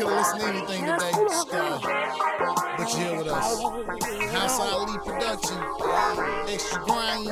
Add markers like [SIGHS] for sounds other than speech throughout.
could have listened to anything today, Scar. But you're here with us. House Ali Production. Extra grind.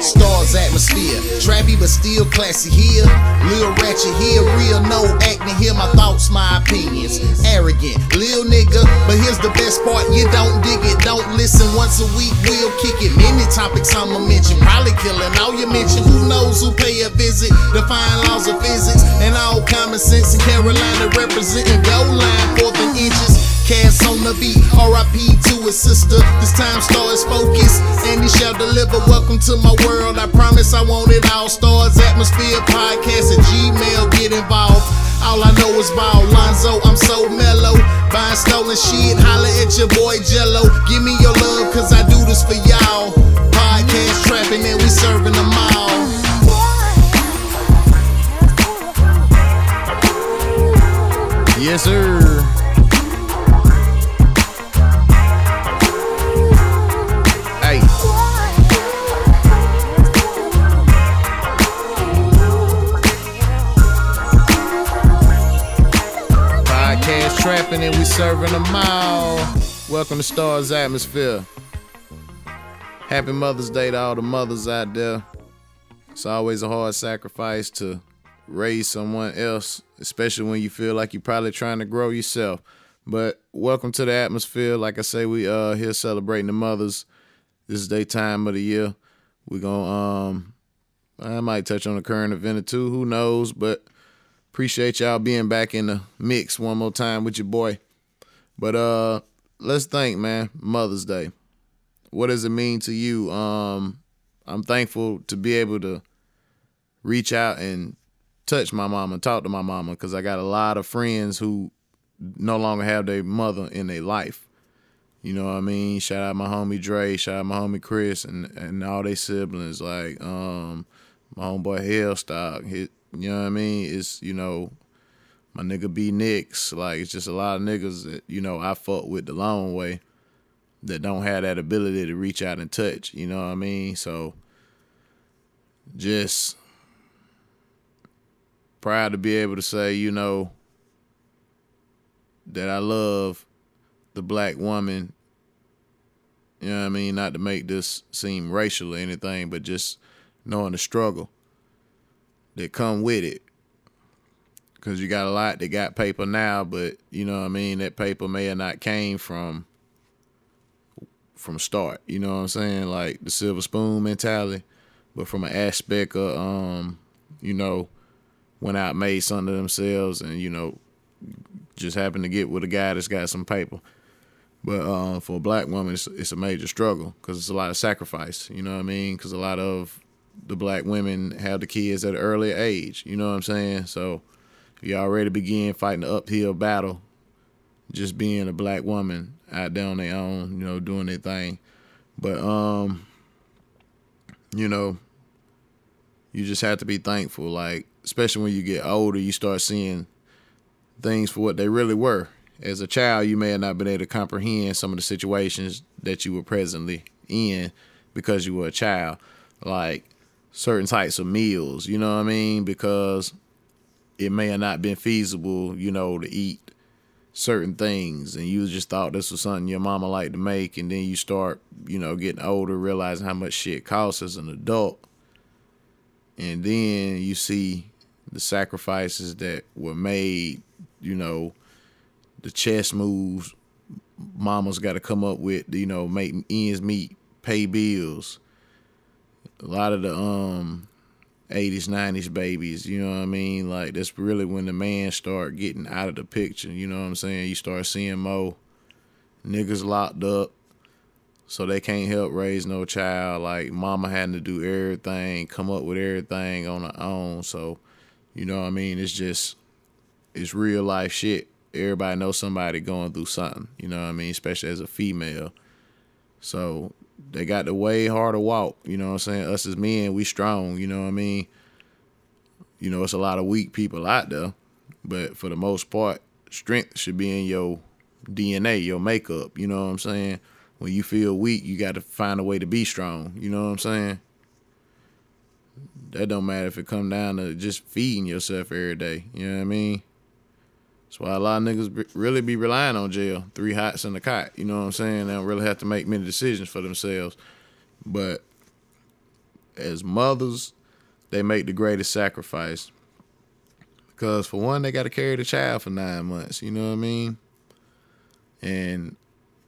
Stars atmosphere, trappy but still classy here. Lil ratchet here, real no acting here. My thoughts, my opinions. Arrogant, lil nigga. But here's the best part, you don't dig it, don't listen. Once a week, we'll kick it. Many topics I'ma mention, probably killing all you mention. Who knows who pay a visit? Define laws of physics and all common sense. In Carolina representing goal line, fourth and inches. Cass on the beat, RIP to his sister. This time Star is focused, and he shall deliver. Welcome to my world. I promise I want it all. Stars, atmosphere, podcast, and Gmail. Get involved. All I know is ball. Lonzo, I'm so mellow. Buying stolen shit, holla at your boy Jello. Give me your love, cause I do this for y'all. Podcast trapping, and we serving them all. Yes, sir. And we serving them all. Welcome to Stars Atmosphere. Happy Mother's Day to all the mothers out there. It's always a hard sacrifice to raise someone else, especially when you feel like you're probably trying to grow yourself. But welcome to the atmosphere. Like I say, we uh here celebrating the mothers. This is their time of the year. We're gonna um I might touch on a current event or two, who knows, but appreciate y'all being back in the mix one more time with your boy. But uh let's think, man, Mother's Day. What does it mean to you? Um I'm thankful to be able to reach out and touch my mama, talk to my mama, because I got a lot of friends who no longer have their mother in their life. You know what I mean? Shout out my homie Dre, shout out my homie Chris, and and all their siblings. Like um, my homeboy Hellstock. Hit, you know what I mean? It's you know, my nigga B Nicks. Like it's just a lot of niggas that you know I fuck with the long way that don't have that ability to reach out and touch. You know what I mean? So just proud to be able to say, you know, that I love the black woman. You know what I mean? Not to make this seem racial or anything, but just knowing the struggle that come with it. Cause you got a lot that got paper now, but you know what I mean. That paper may have not came from from start. You know what I'm saying? Like the silver spoon mentality, but from an aspect of um, you know, went out made something of themselves, and you know, just happened to get with a guy that's got some paper. But uh, for a black woman, it's, it's a major struggle because it's a lot of sacrifice. You know what I mean? Because a lot of the black women have the kids at an earlier age. You know what I'm saying? So you already begin fighting the uphill battle, just being a black woman out there on their own. You know, doing their thing. But um, you know, you just have to be thankful. Like especially when you get older, you start seeing things for what they really were. As a child, you may have not been able to comprehend some of the situations that you were presently in because you were a child. Like certain types of meals, you know what I mean? Because it may have not been feasible, you know, to eat certain things and you just thought this was something your mama liked to make and then you start, you know, getting older, realizing how much shit costs as an adult. And then you see the sacrifices that were made, you know, the chess moves mama's got to come up with, you know, make ends meet, pay bills. A lot of the um 80s, 90s babies, you know what I mean? Like that's really when the man start getting out of the picture, you know what I'm saying? You start seeing more niggas locked up so they can't help raise no child. Like mama having to do everything, come up with everything on her own. So, you know what I mean? It's just it's real life shit. Everybody knows somebody going through something, you know what I mean? Especially as a female. So they got the way harder walk, you know what I'm saying? Us as men, we strong, you know what I mean? You know, it's a lot of weak people out there, but for the most part, strength should be in your DNA, your makeup, you know what I'm saying? When you feel weak, you got to find a way to be strong, you know what I'm saying? that don't matter if it come down to just feeding yourself every day. You know what I mean? That's why a lot of niggas really be relying on jail. Three hots and a cot. You know what I'm saying? They don't really have to make many decisions for themselves. But as mothers, they make the greatest sacrifice. Because for one, they got to carry the child for nine months. You know what I mean? And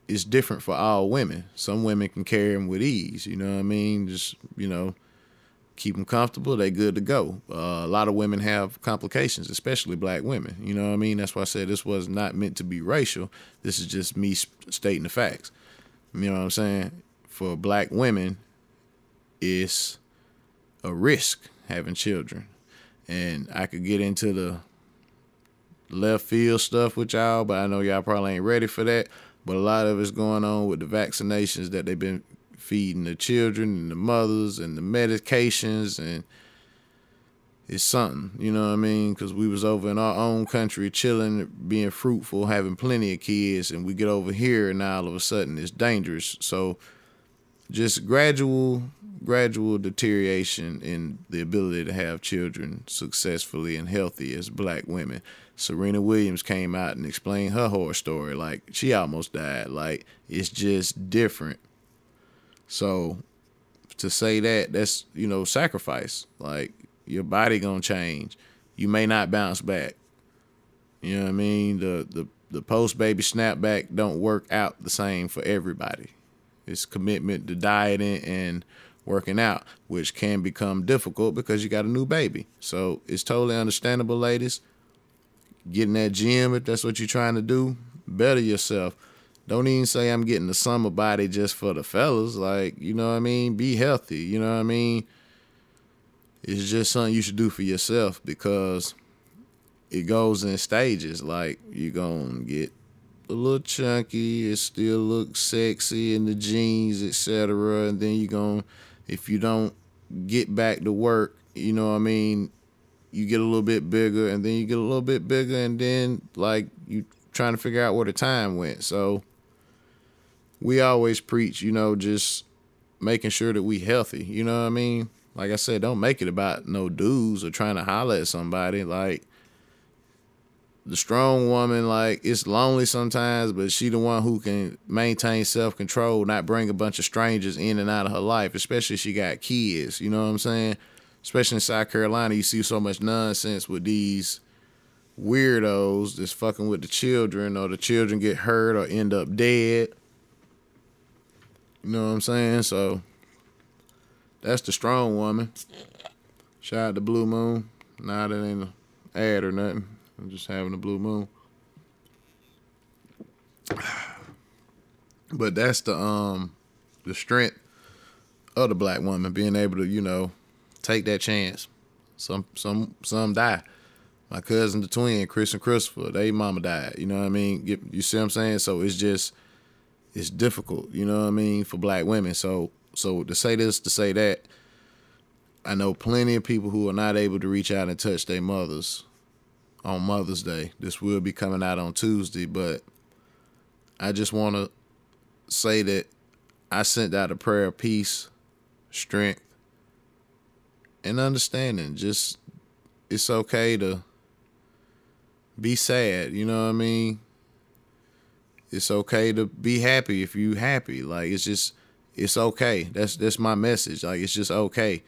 it's different for all women. Some women can carry them with ease. You know what I mean? Just you know, keep them comfortable. They good to go. Uh, a lot of women have complications, especially black women. You know what I mean? That's why I said this was not meant to be racial. This is just me stating the facts. You know what I'm saying? For black women, it's a risk having children, and I could get into the left field stuff with y'all, but I know y'all probably ain't ready for that. But a lot of it's going on with the vaccinations that they've been feeding the children and the mothers and the medications and it's something, you know what I mean? Because we was over in our own country chilling, being fruitful, having plenty of kids, and we get over here and now all of a sudden it's dangerous. So just gradual, gradual deterioration in the ability to have children successfully and healthy as black women. Serena Williams came out and explained her horror story. Like she almost died. Like it's just different. So to say that, that's you know sacrifice. Like your body gonna change. You may not bounce back. You know what I mean? The the the post baby snapback don't work out the same for everybody. It's commitment to dieting and working out, which can become difficult because you got a new baby. So it's totally understandable, ladies get in that gym if that's what you're trying to do. Better yourself. Don't even say I'm getting the summer body just for the fellas. Like, you know what I mean? Be healthy. You know what I mean? It's just something you should do for yourself because it goes in stages. Like, you're going to get a little chunky. It still looks sexy in the jeans, etc. And then you're going to, if you don't get back to work, you know what I mean? you get a little bit bigger and then you get a little bit bigger and then like you trying to figure out where the time went. So we always preach, you know, just making sure that we healthy. You know what I mean? Like I said, don't make it about no dudes or trying to holler at somebody. Like the strong woman, like it's lonely sometimes, but she the one who can maintain self control, not bring a bunch of strangers in and out of her life, especially if she got kids. You know what I'm saying? especially in South Carolina, you see so much nonsense with these weirdos that's fucking with the children, or the children get hurt or end up dead. You know what I'm saying? So that's the strong woman. Shout out to Blue Moon. Nah, that ain't an ad or nothing. I'm just having a blue moon. But that's the um the strength of the black woman being able to, you know, take that chance. Some some some die. My cousin, the twin, Chris and Christopher, they mama died. You know what I mean? You see what I'm saying? So it's just it's difficult. You know what I mean for black women. So so to say this, to say that, I know plenty of people who are not able to reach out and touch their mothers on Mother's Day. This will be coming out on Tuesday, but I just want to say that I sent out a prayer of peace, strength, and understanding. Just it's okay to be sad, you know what I mean? It's okay to be happy if you happy. Like it's just it's okay. That's that's my message. Like it's just okay.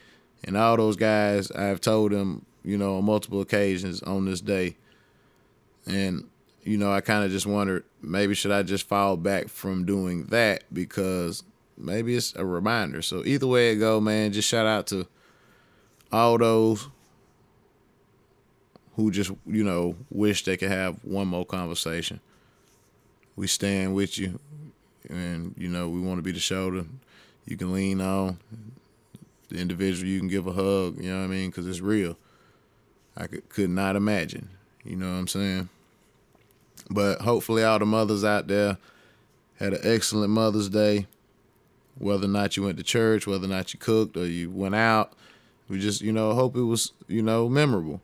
And all those guys I've told them, you know, on multiple occasions on this day. And you know, I kind of just wondered maybe should I just fall back from doing that because maybe it's a reminder. So either way it go, man, just shout out to all those who just you know wish they could have one more conversation. We stand with you, and you know we want to be the shoulder you can lean on, the individual you can give a hug. You know what I mean? Because it's real. I could could not imagine. You know what I'm saying? But hopefully, all the mothers out there had an excellent Mother's Day. Whether or not you went to church, whether or not you cooked or you went out, we just, you know, hope it was, you know, memorable.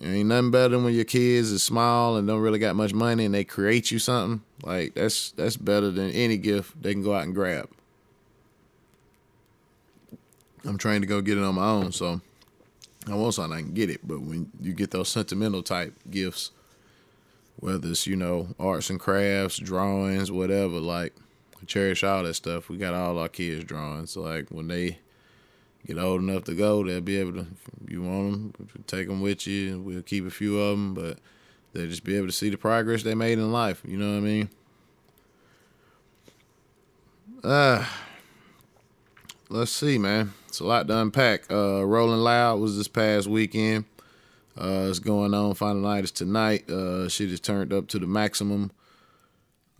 Ain't nothing better than when your kids is small and don't really got much money and they create you something. Like that's that's better than any gift they can go out and grab. I'm trying to go get it on my own, so I want something I can get it. But when you get those sentimental type gifts, whether it's you know arts and crafts, drawings, whatever, like I cherish all that stuff. We got all our kids drawing, so like when they get old enough to go, they'll be able to. You want them, take them with you. We'll keep a few of them, but they'll just be able to see the progress they made in life. You know what I mean? Uh, let's see, man. It's a lot to unpack. Uh, Rolling Loud was this past weekend. Uh, it's going on. Final night is tonight. Uh, shit is turned up to the maximum.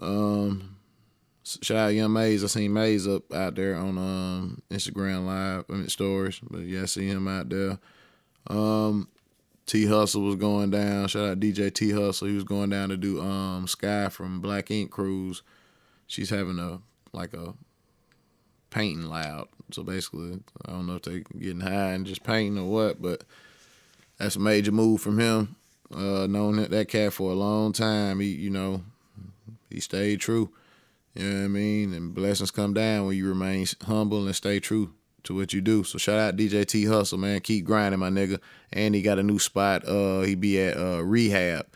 Um, shout out Young Maze. I seen Maze up out there on um Instagram live, I mean stories. But yeah, I see him out there. Um, T Hustle was going down. Shout out DJ T Hustle. He was going down to do um Sky from Black Ink Crew. She's having a like a painting loud. So basically, I don't know if they getting high and just painting or what, but that's a major move from him. Uh, known that, that cat for a long time. He, you know, he stayed true. You know what I mean? And blessings come down when you remain humble and stay true to what you do. So shout out DJ T Hustle, man. Keep grinding, my nigga. And he got a new spot. Uh, he be at uh rehab.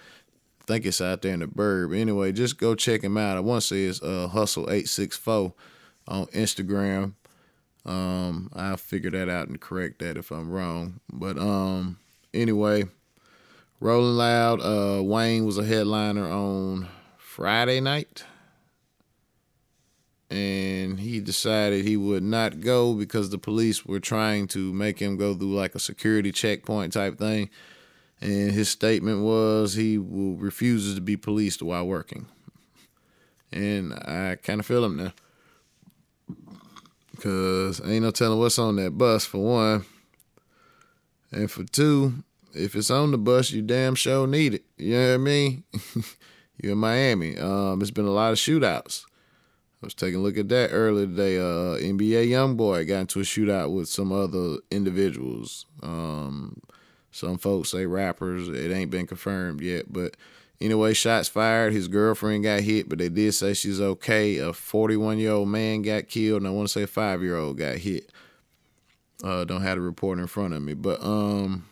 I think it's out there in the burb. Anyway, just go check him out. I want to say it's uh Hustle eight six four on Instagram. Um, I'll figure that out and correct that if I'm wrong. But um, anyway, Rolling Loud. Uh, Wayne was a headliner on Friday night and he decided he would not go because the police were trying to make him go through like a security checkpoint type thing. And his statement was he will refuses to be policed while working. And I kind of feel him now. Because ain't no telling what's on that bus, for one. And for two, if it's on the bus, you damn sure need it. You know what I mean? [LAUGHS] You're in Miami. Um, it's been a lot of shootouts. Was taking a look at that earlier today. Uh, NBA YoungBoy got into a shootout with some other individuals. Um, some folks say rappers. It ain't been confirmed yet, but anyway, shots fired. His girlfriend got hit, but they did say she's okay. A 41 year old man got killed, and I want to say a five year old got hit. Uh, don't have the report in front of me, but um,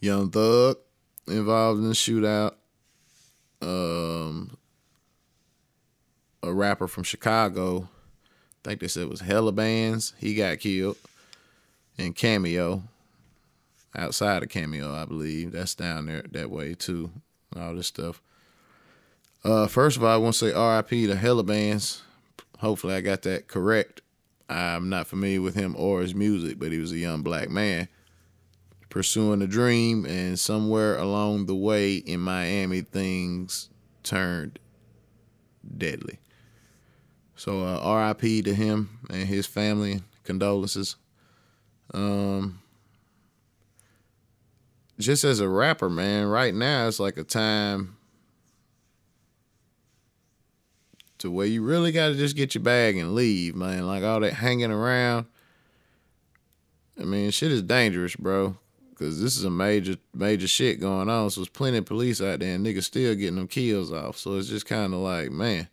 Young Thug involved in the shootout. Um, a rapper from Chicago. I think they said it was Hella Bands. He got killed. in Cameo. Outside of Cameo, I believe. That's down there that way too. All this stuff. Uh, first of all, I want to say RIP to Hella Bands. Hopefully I got that correct. I'm not familiar with him or his music, but he was a young black man pursuing a dream, and somewhere along the way in Miami, things turned deadly. So uh, RIP to him and his family. Condolences. Um, just as a rapper, man, right now it's like a time to where you really got to just get your bag and leave, man. Like all that hanging around. I mean, shit is dangerous, bro. Cause this is a major, major shit going on. So there's plenty of police out there, and niggas still getting them kills off. So it's just kind of like, man,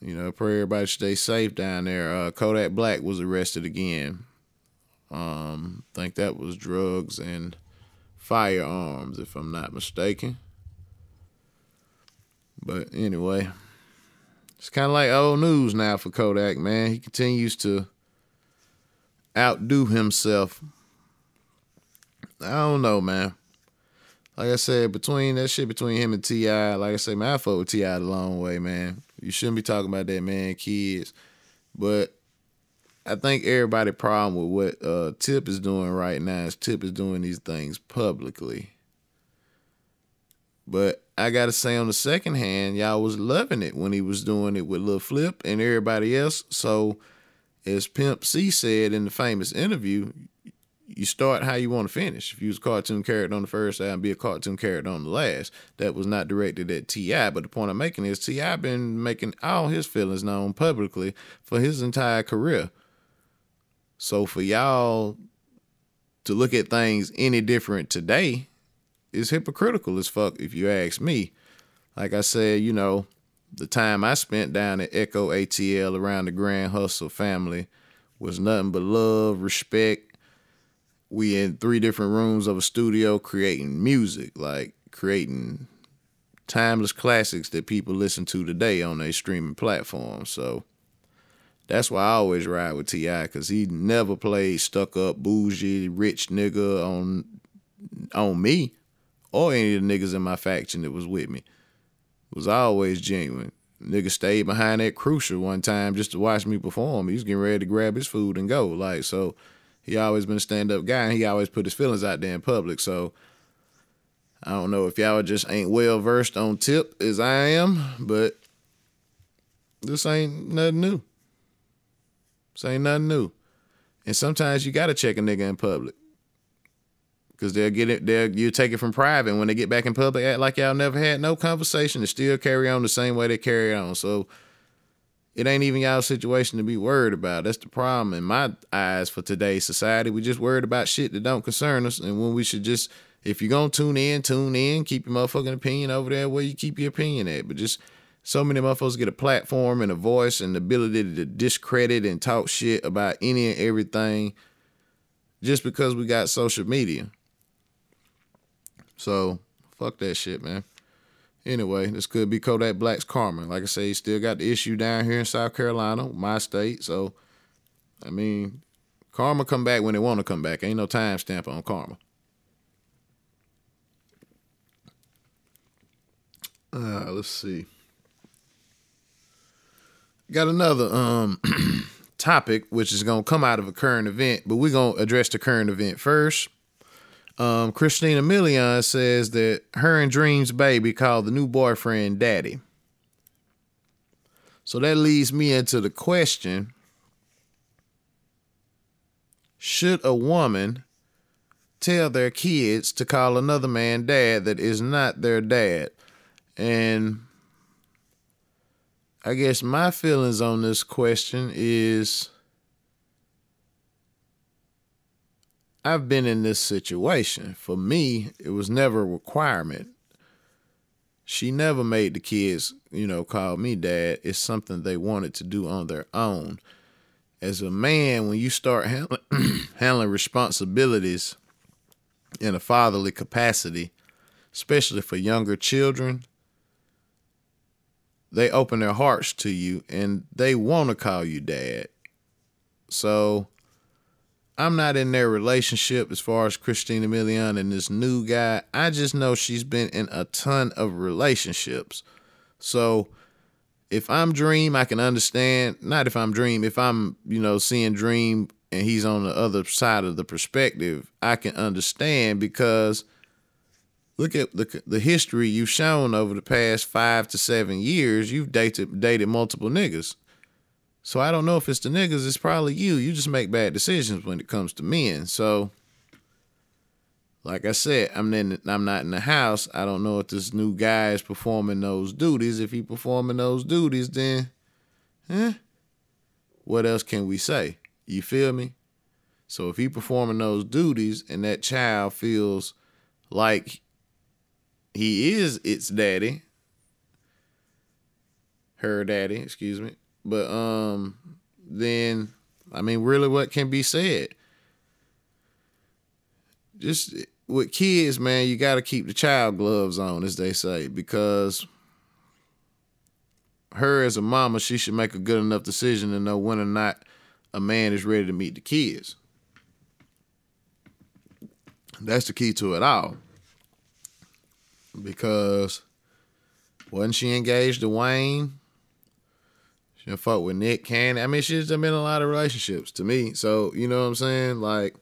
you know, pray everybody stay safe down there. Uh, Kodak Black was arrested again. Um, I think that was drugs and firearms, if I'm not mistaken. But anyway, it's kind of like old news now for Kodak, man. He continues to outdo himself. I don't know, man. Like I said, between that shit between him and T.I., like I said, man, I with T.I. the long way, man. You shouldn't be talking about that, man, kids. But I think everybody problem with what uh, Tip is doing right now is Tip is doing these things publicly. But I gotta say, on the second hand, y'all was loving it when he was doing it with Lil Flip and everybody else. So, as Pimp C said in the famous interview, you start how you want to finish. If you was a cartoon character on the first album, be a cartoon character on the last. That was not directed at T.I., but the point I'm making is T.I. been making all his feelings known publicly for his entire career. So for y'all to look at things any different today is hypocritical as fuck if you ask me. Like I said, you know, the time I spent down at Echo ATL around the Grand Hustle family was nothing but love, respect. We in three different rooms of a studio creating music, like creating timeless classics that people listen to today on their streaming platforms. So that's why I always ride with T.I. because he never played stuck up, bougie, rich nigga on on me or any of the niggas in my faction that was with me. It was always genuine. Nigga stayed behind that crucial one time just to watch me perform. He was getting ready to grab his food and go. Like so, he always been a stand up guy, and he always put his feelings out there in public. So I don't know if y'all just ain't well versed on tip as I am, but this ain't nothing new. This ain't nothing new. And sometimes you gotta check a nigga in public. Cause they'll get it, they'll you take it from private. And when they get back in public, act like y'all never had no conversation and still carry on the same way they carry on. So it ain't even y'all situation to be worried about. That's the problem in my eyes for today's society. We just worried about shit that don't concern us. And when we should just, if you're gonna tune in, tune in, keep your motherfucking opinion over there where you keep your opinion at. But just so many motherfuckers get a platform and a voice and the ability to discredit and talk shit about any and everything just because we got social media. So fuck that shit, man. Anyway, this could be Kodak Black's karma. Like I say, he still got the issue down here in South Carolina, my state. So, I mean, karma come back when they want to come back. Ain't no time stamp on karma. Uh, let's see. Got another um [CLEARS THROAT] topic which is gonna come out of a current event, but we're gonna address the current event first. Um, Christina Milian says that her and Dream's baby called the new boyfriend daddy. So that leads me into the question Should a woman tell their kids to call another man dad that is not their dad? And I guess my feelings on this question is I've been in this situation. For me, it was never a requirement. She never made the kids, you know, call me dad. It's something they wanted to do on their own. As a man, when you start handling, [CLEARS THROAT] handling responsibilities in a fatherly capacity, especially for younger children, they open their hearts to you and they want to call you dad. So I'm not in their relationship as far as Christina Milian and this new guy. I just know she's been in a ton of relationships. So if I'm Dream, I can understand. Not if I'm Dream, if I'm, you know, seeing Dream and he's on the other side of the perspective, I can understand because look at the the history you've shown over the past five to seven years. You've dated dated multiple niggas. So I don't know if it's the niggas, it's probably you. You just make bad decisions when it comes to men. So like I said, I'm in I'm not in the house. I don't know if this new guy is performing those duties. If he performing those duties, then eh, what else can we say? You feel me? So if he performing those duties and that child feels like he is its daddy, her daddy, excuse me, but um, then I mean, really, what can be said? Just with kids, man, you got to keep the child gloves on, as they say, because her as a mama, she should make a good enough decision to know when or not a man is ready to meet the kids. That's the key to it all. Because wasn't she engaged to Wayne? She fuck with Nick Cannon. I mean, she's been in a lot of relationships to me. So, you know what I'm saying? Like,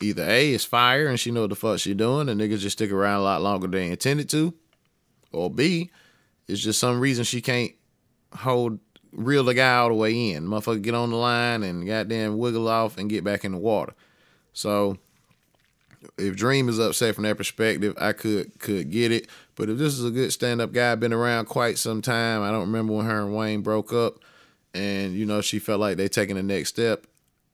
either A, is fire and she know what the fuck she doing and niggas just stick around a lot longer than they intended to. Or B, it's just some reason she can't hold reel the guy all the way in. Motherfucker get on the line and goddamn wiggle off and get back in the water. So if Dream is upset from that perspective, I could could get it. But if this is a good stand up guy, been around quite some time. I don't remember when her and Wayne broke up, and you know she felt like they taking the next step.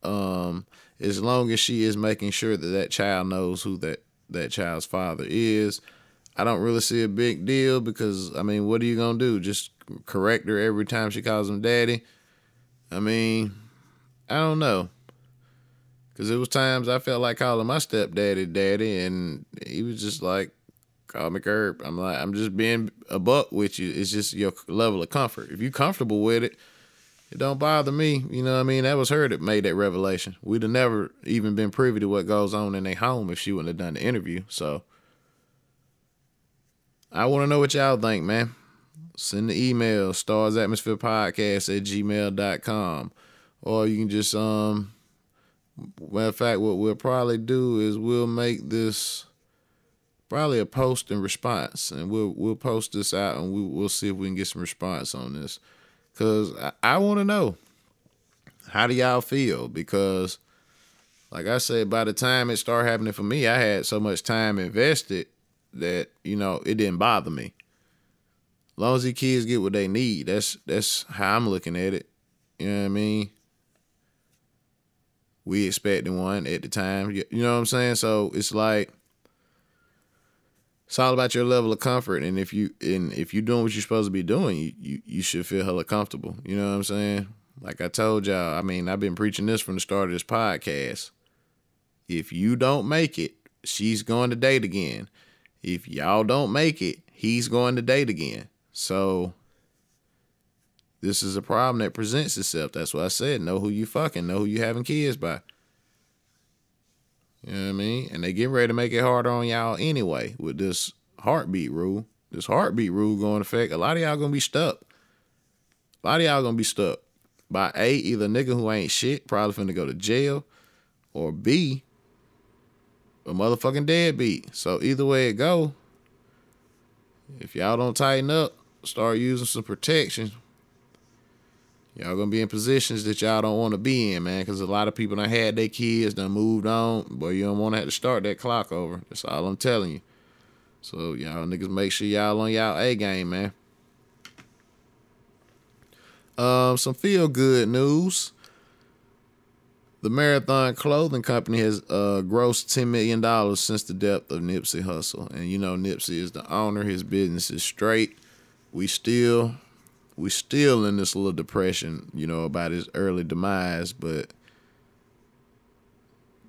Um, as long as she is making sure that that child knows who that that child's father is, I don't really see a big deal because I mean, what are you gonna do? Just correct her every time she calls him daddy? I mean, I don't know. Cause it was times I felt like calling my stepdaddy daddy, and he was just like, "Call me Curb." I'm like, I'm just being a buck with you. It's just your level of comfort. If you comfortable with it, it don't bother me. You know what I mean? That was her that made that revelation. We'd have never even been privy to what goes on in their home if she wouldn't have done the interview. So I want to know what y'all think, man. Send the email, stars atmosphere podcast at gmail.com. Or you can just um matter of fact, what we'll probably do is we'll make this probably a post and response, and we'll we'll post this out, and we, we'll see if we can get some response on this, cause I, I want to know how do y'all feel because, like I said, by the time it started happening for me, I had so much time invested that you know it didn't bother me. As long as the kids get what they need, that's that's how I'm looking at it. You know what I mean? we expected one at the time. You know what I'm saying? So it's like it's all about your level of comfort, and if you and if you're doing what you're supposed to be doing, you, you you should feel hella comfortable. You know what I'm saying? Like I told y'all, I mean, I've been preaching this from the start of this podcast. If you don't make it, she's going to date again. If y'all don't make it, he's going to date again. So this is a problem that presents itself. That's what I said. Know who you fucking, know who you having kids by. You know what I mean? And they get ready to make it harder on y'all anyway with this heartbeat rule. This heartbeat rule going to effect. A lot of y'all gonna be stuck. A lot of y'all gonna be stuck by A, either nigga who ain't shit, probably finna go to jail, or B, a motherfucking deadbeat. So either way it go, if y'all don't tighten up, start using some protection, Y'all gonna be in positions that y'all don't want to be in, man, because a lot of people done had their kids, done moved on, but you don't want to have to start that clock over. That's all I'm telling you. So y'all niggas make sure y'all on y'all A game, man. Um, some feel good news. The Marathon Clothing Company has uh, grossed ten million dollars since the death of Nipsey Hussle, and you know Nipsey is the owner. His business is straight. We still we still in this little depression, you know, about his early demise, but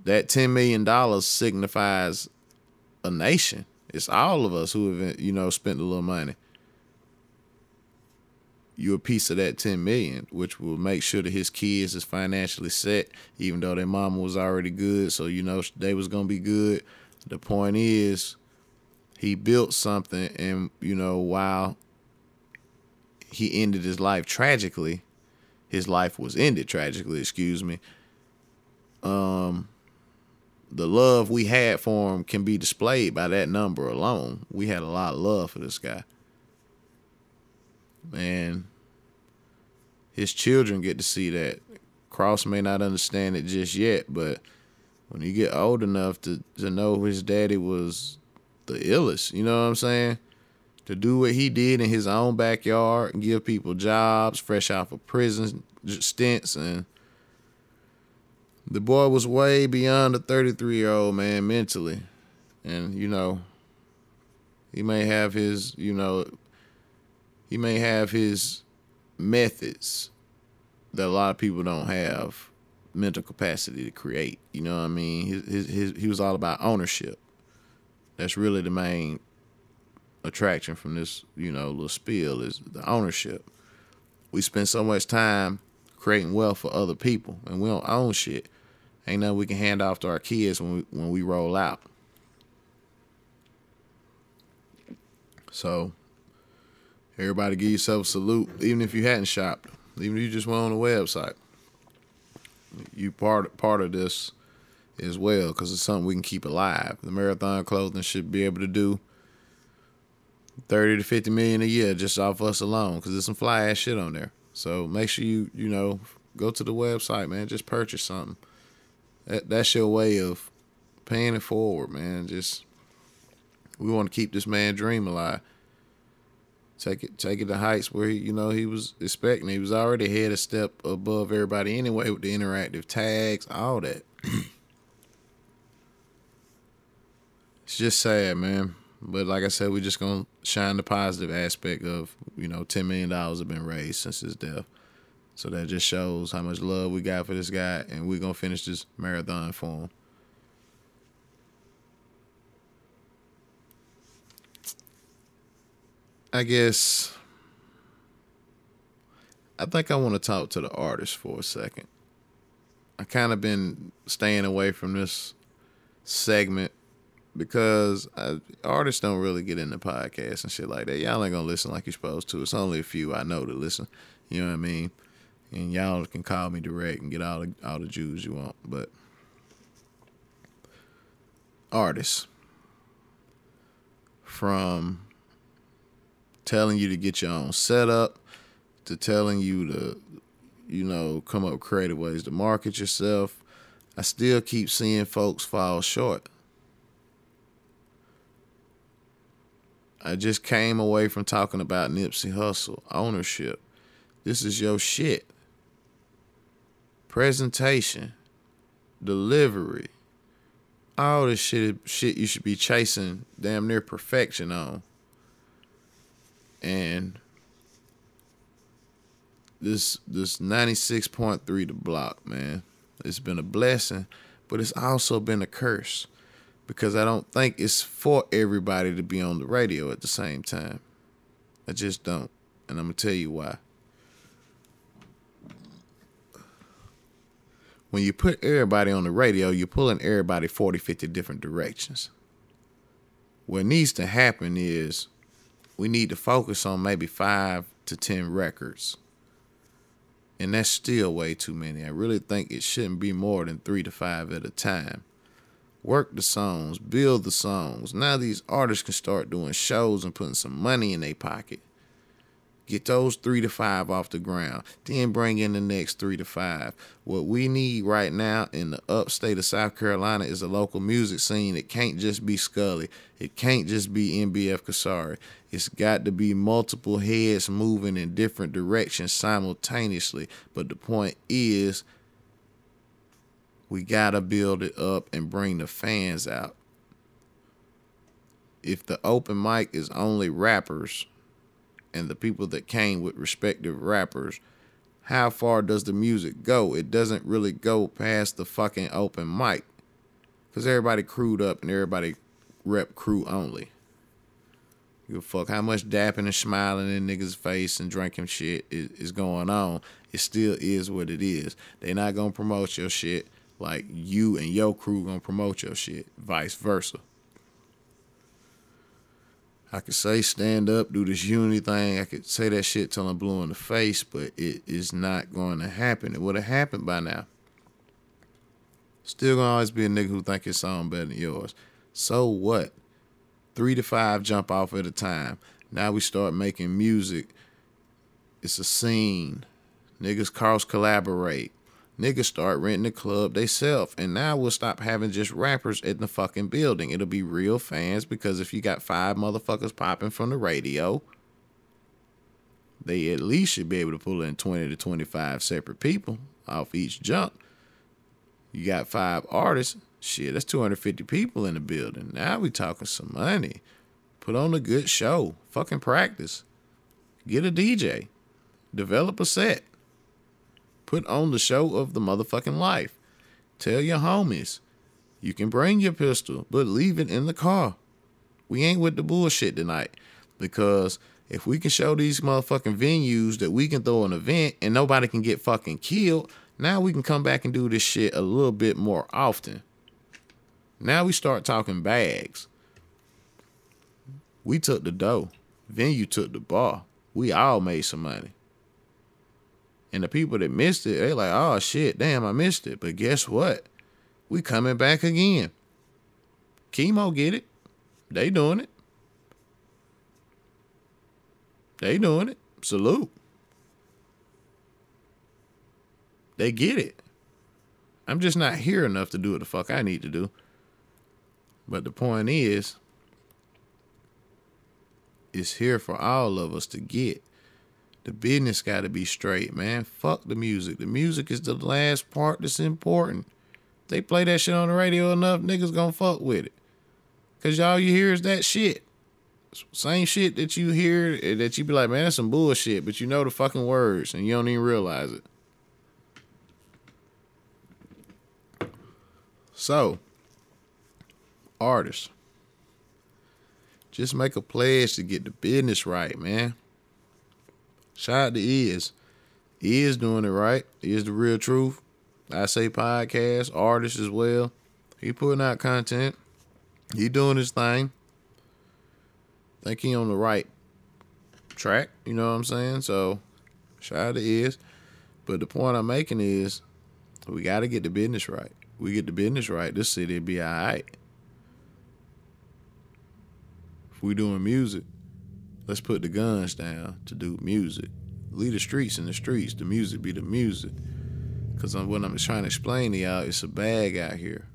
that ten million dollars signifies a nation. It's all of us who have, you know, spent a little money. You're a piece of that ten million, which will make sure that his kids is financially set, even though their mama was already good, so you know they was gonna be good. The point is, he built something, and you know, while he ended his life tragically. His life was ended tragically, excuse me. Um the love we had for him can be displayed by that number alone. We had a lot of love for this guy. And his children get to see that. Kross may not understand it just yet, but when you get old enough to, to know his daddy was the illest, you know what I'm saying? To do what he did in his own backyard and give people jobs fresh out of prison stints and the boy was way beyond a 33 year old man mentally. And you know he may have his you know he may have his methods that a lot of people don't have mental capacity to create. You know what i mean? His, his, his he was all about ownership. That's really the main attraction from this, you know, little spiel is the ownership. We spend so much time creating wealth for other people, and we don't own shit. Ain't nothing we can hand off to our kids when we when we roll out. So, everybody give yourself a salute, even if you hadn't shopped, even if you just went on the website. You part part of this as well because it's something we can keep alive. The marathon clothing should be able to do 30 to 50 million a year just off us alone because there's some fly ass shit on there. So make sure you, you know, go to the website, man. Just purchase something. That, that's your way of paying it forward, man. Just, we want to keep this man dream alive. Take it, take it to heights where he, you know, he was expecting. He was already ahead a step above everybody anyway with the interactive tags, all that. [CLEARS THROAT] it's just sad, man. But like I said, we're just gonna shine the positive aspect of you know ten million dollars have been raised since his death. So that just shows how much love we got for this guy, and we're gonna finish this marathon for him. I guess I think I want to talk to the artist for a second. I kind of been staying away from this segment because I, artists don't really get into podcasts and shit like that. Y'all ain't gonna listen like you're supposed to. It's only a few I know to listen. You know what I mean? And y'all can call me direct and get all the all the Jews you want, but artists from telling you to get your own setup to telling you to you know come up creative ways to market yourself i still keep seeing folks fall short i just came away from talking about nipsey Hussle, ownership. This is your shit. Presentation delivery all this shit shit you should be chasing damn near perfection on. And this this 96.3 the block, man. It's been a blessing, but it's also been a curse because I don't think it's for everybody to be on the radio at the same time. I just don't. And I'm going to tell you why. When you put everybody on the radio, you're pulling everybody 40, 50 different directions. What needs to happen is we need to focus on maybe five to 10 records. And that's still way too many. I really think it shouldn't be more than three to five at a time. Work the songs, build the songs. Now these artists can start doing shows and putting some money in their pocket. Get those three to five off the ground. Then bring in the next three to five. What we need right now in the upstate of South Carolina is a local music scene. It can't just be Scully. It can't just be MBF Kasari. It's got to be multiple heads moving in different directions simultaneously. But the point is, we got to build it up and bring the fans out. If the open mic is only rappers, and the people that came with respective rappers, how far does the music go? It doesn't really go past the fucking open mic. Cause everybody crewed up and everybody rep crew only. You fuck how much dapping and smiling in niggas' face and drinking shit is, is going on. It still is what it is. They're not gonna promote your shit like you and your crew gonna promote your shit. Vice versa. I could say stand up, do this unity thing. I could say that shit till I'm blue in the face, but it is not going to happen. It would have happened by now. Still gonna always be a nigga who think his song better than yours. So what? Three to five jump off at a time. Now we start making music. It's a scene. Niggas cross collaborate niggas start renting the club they self. And now we'll stop having just rappers in the fucking building. It'll be real fans because if you got five motherfuckers popping from the radio, they at least should be able to pull in 20 to 25 separate people off each jump. You got five artists, shit, that's 250 people in the building. Now we talking some money. Put on a good show. Fucking practice. Get a DJ. Develop a set. Put on the show of the motherfucking life. Tell your homies. You can bring your pistol, but leave it in the car. We ain't with the bullshit tonight. Because if we can show these motherfucking venues that we can throw an event and nobody can get fucking killed, now we can come back and do this shit a little bit more often. Now we start talking bags. We took the dough. Venue took the bar. We all made some money. And the people that missed it, they like, oh shit, damn, I missed it. But guess what? We coming back again. Chemo get it. They doing it. They doing it. Salute. They get it. I'm just not here enough to do what the fuck I need to do. But the point is, it's here for all of us to get. The business got to be straight, man. Fuck the music. The music is the last part that's important. They play that shit on the radio enough, niggas gonna fuck with it. Cause y'all, you hear is that shit. Same shit that you hear eh, that you be like, man, that's some bullshit, but you know the fucking words and you don't even realize it. So, artists, just make a pledge to get the business right, man. Shout out to Is. Is doing it right. Is the real truth. I say podcast, artist as well. He putting out content. He doing his thing. Think he on the right track, you know what I'm saying? So shout out to Is. But the point I'm making is we gotta get the business right. We get the business right, this city'll be alright. If we doing music, let's put the guns down to do music. Leave the streets in the streets, the music be the music. Cause what I'm trying to explain to y'all, it's a bag out here.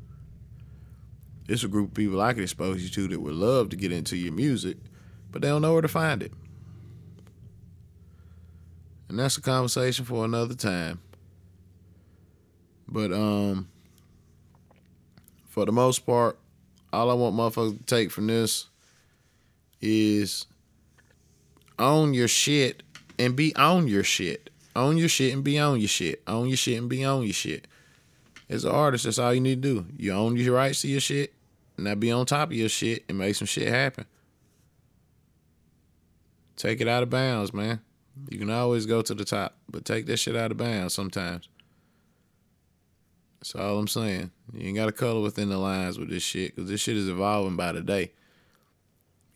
It's a group of people I could expose you to that would love to get into your music, but they don't know where to find it. And that's a conversation for another time. But um for the most part, all I want motherfuckers to take from this is own your shit and be on your shit. Own your shit and be on your shit. Own your shit and be on your shit. As an artist, that's all you need to do. You own your rights to your shit, and now be on top of your shit and make some shit happen. Take it out of bounds, man. You can always go to the top, but take that shit out of bounds sometimes. That's all I'm saying. You ain't got to color within the lines with this shit, because this shit is evolving by the day.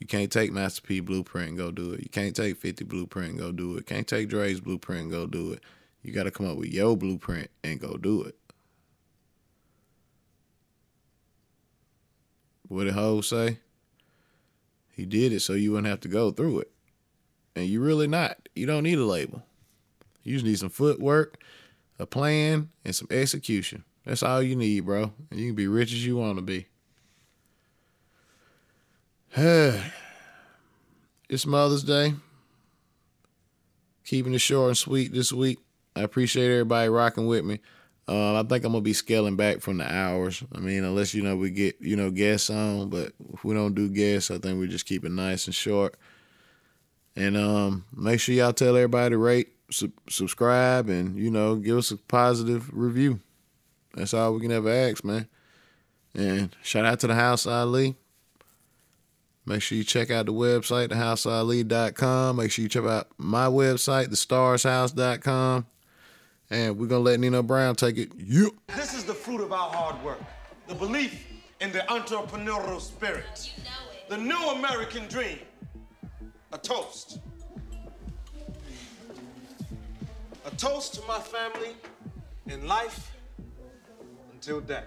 You can't take Master P blueprint and go do it. You can't take 50 blueprint and go do it. Can't take Dre's blueprint and go do it. You got to come up with your blueprint and go do it. What did Hov say? He did it so you wouldn't have to go through it. And you really not. You don't need a label. You just need some footwork, a plan, and some execution. That's all you need, bro. And you can be rich as you want to be. [SIGHS] it's Mother's Day. Keeping it short and sweet this week. I appreciate everybody rocking with me. Uh, I think I'm gonna be scaling back from the hours. I mean, unless you know we get you know guests on, but if we don't do guests, I think we just keep it nice and short. And um, make sure y'all tell everybody to rate, su- subscribe, and you know give us a positive review. That's all we can ever ask, man. And shout out to the House Ali. Make sure you check out the website, thehouseali.com. Make sure you check out my website, thestarshouse.com. And we're going to let Nino Brown take it. Yep. This is the fruit of our hard work. The belief in the entrepreneurial spirit. The new American dream. A toast. A toast to my family in life until death.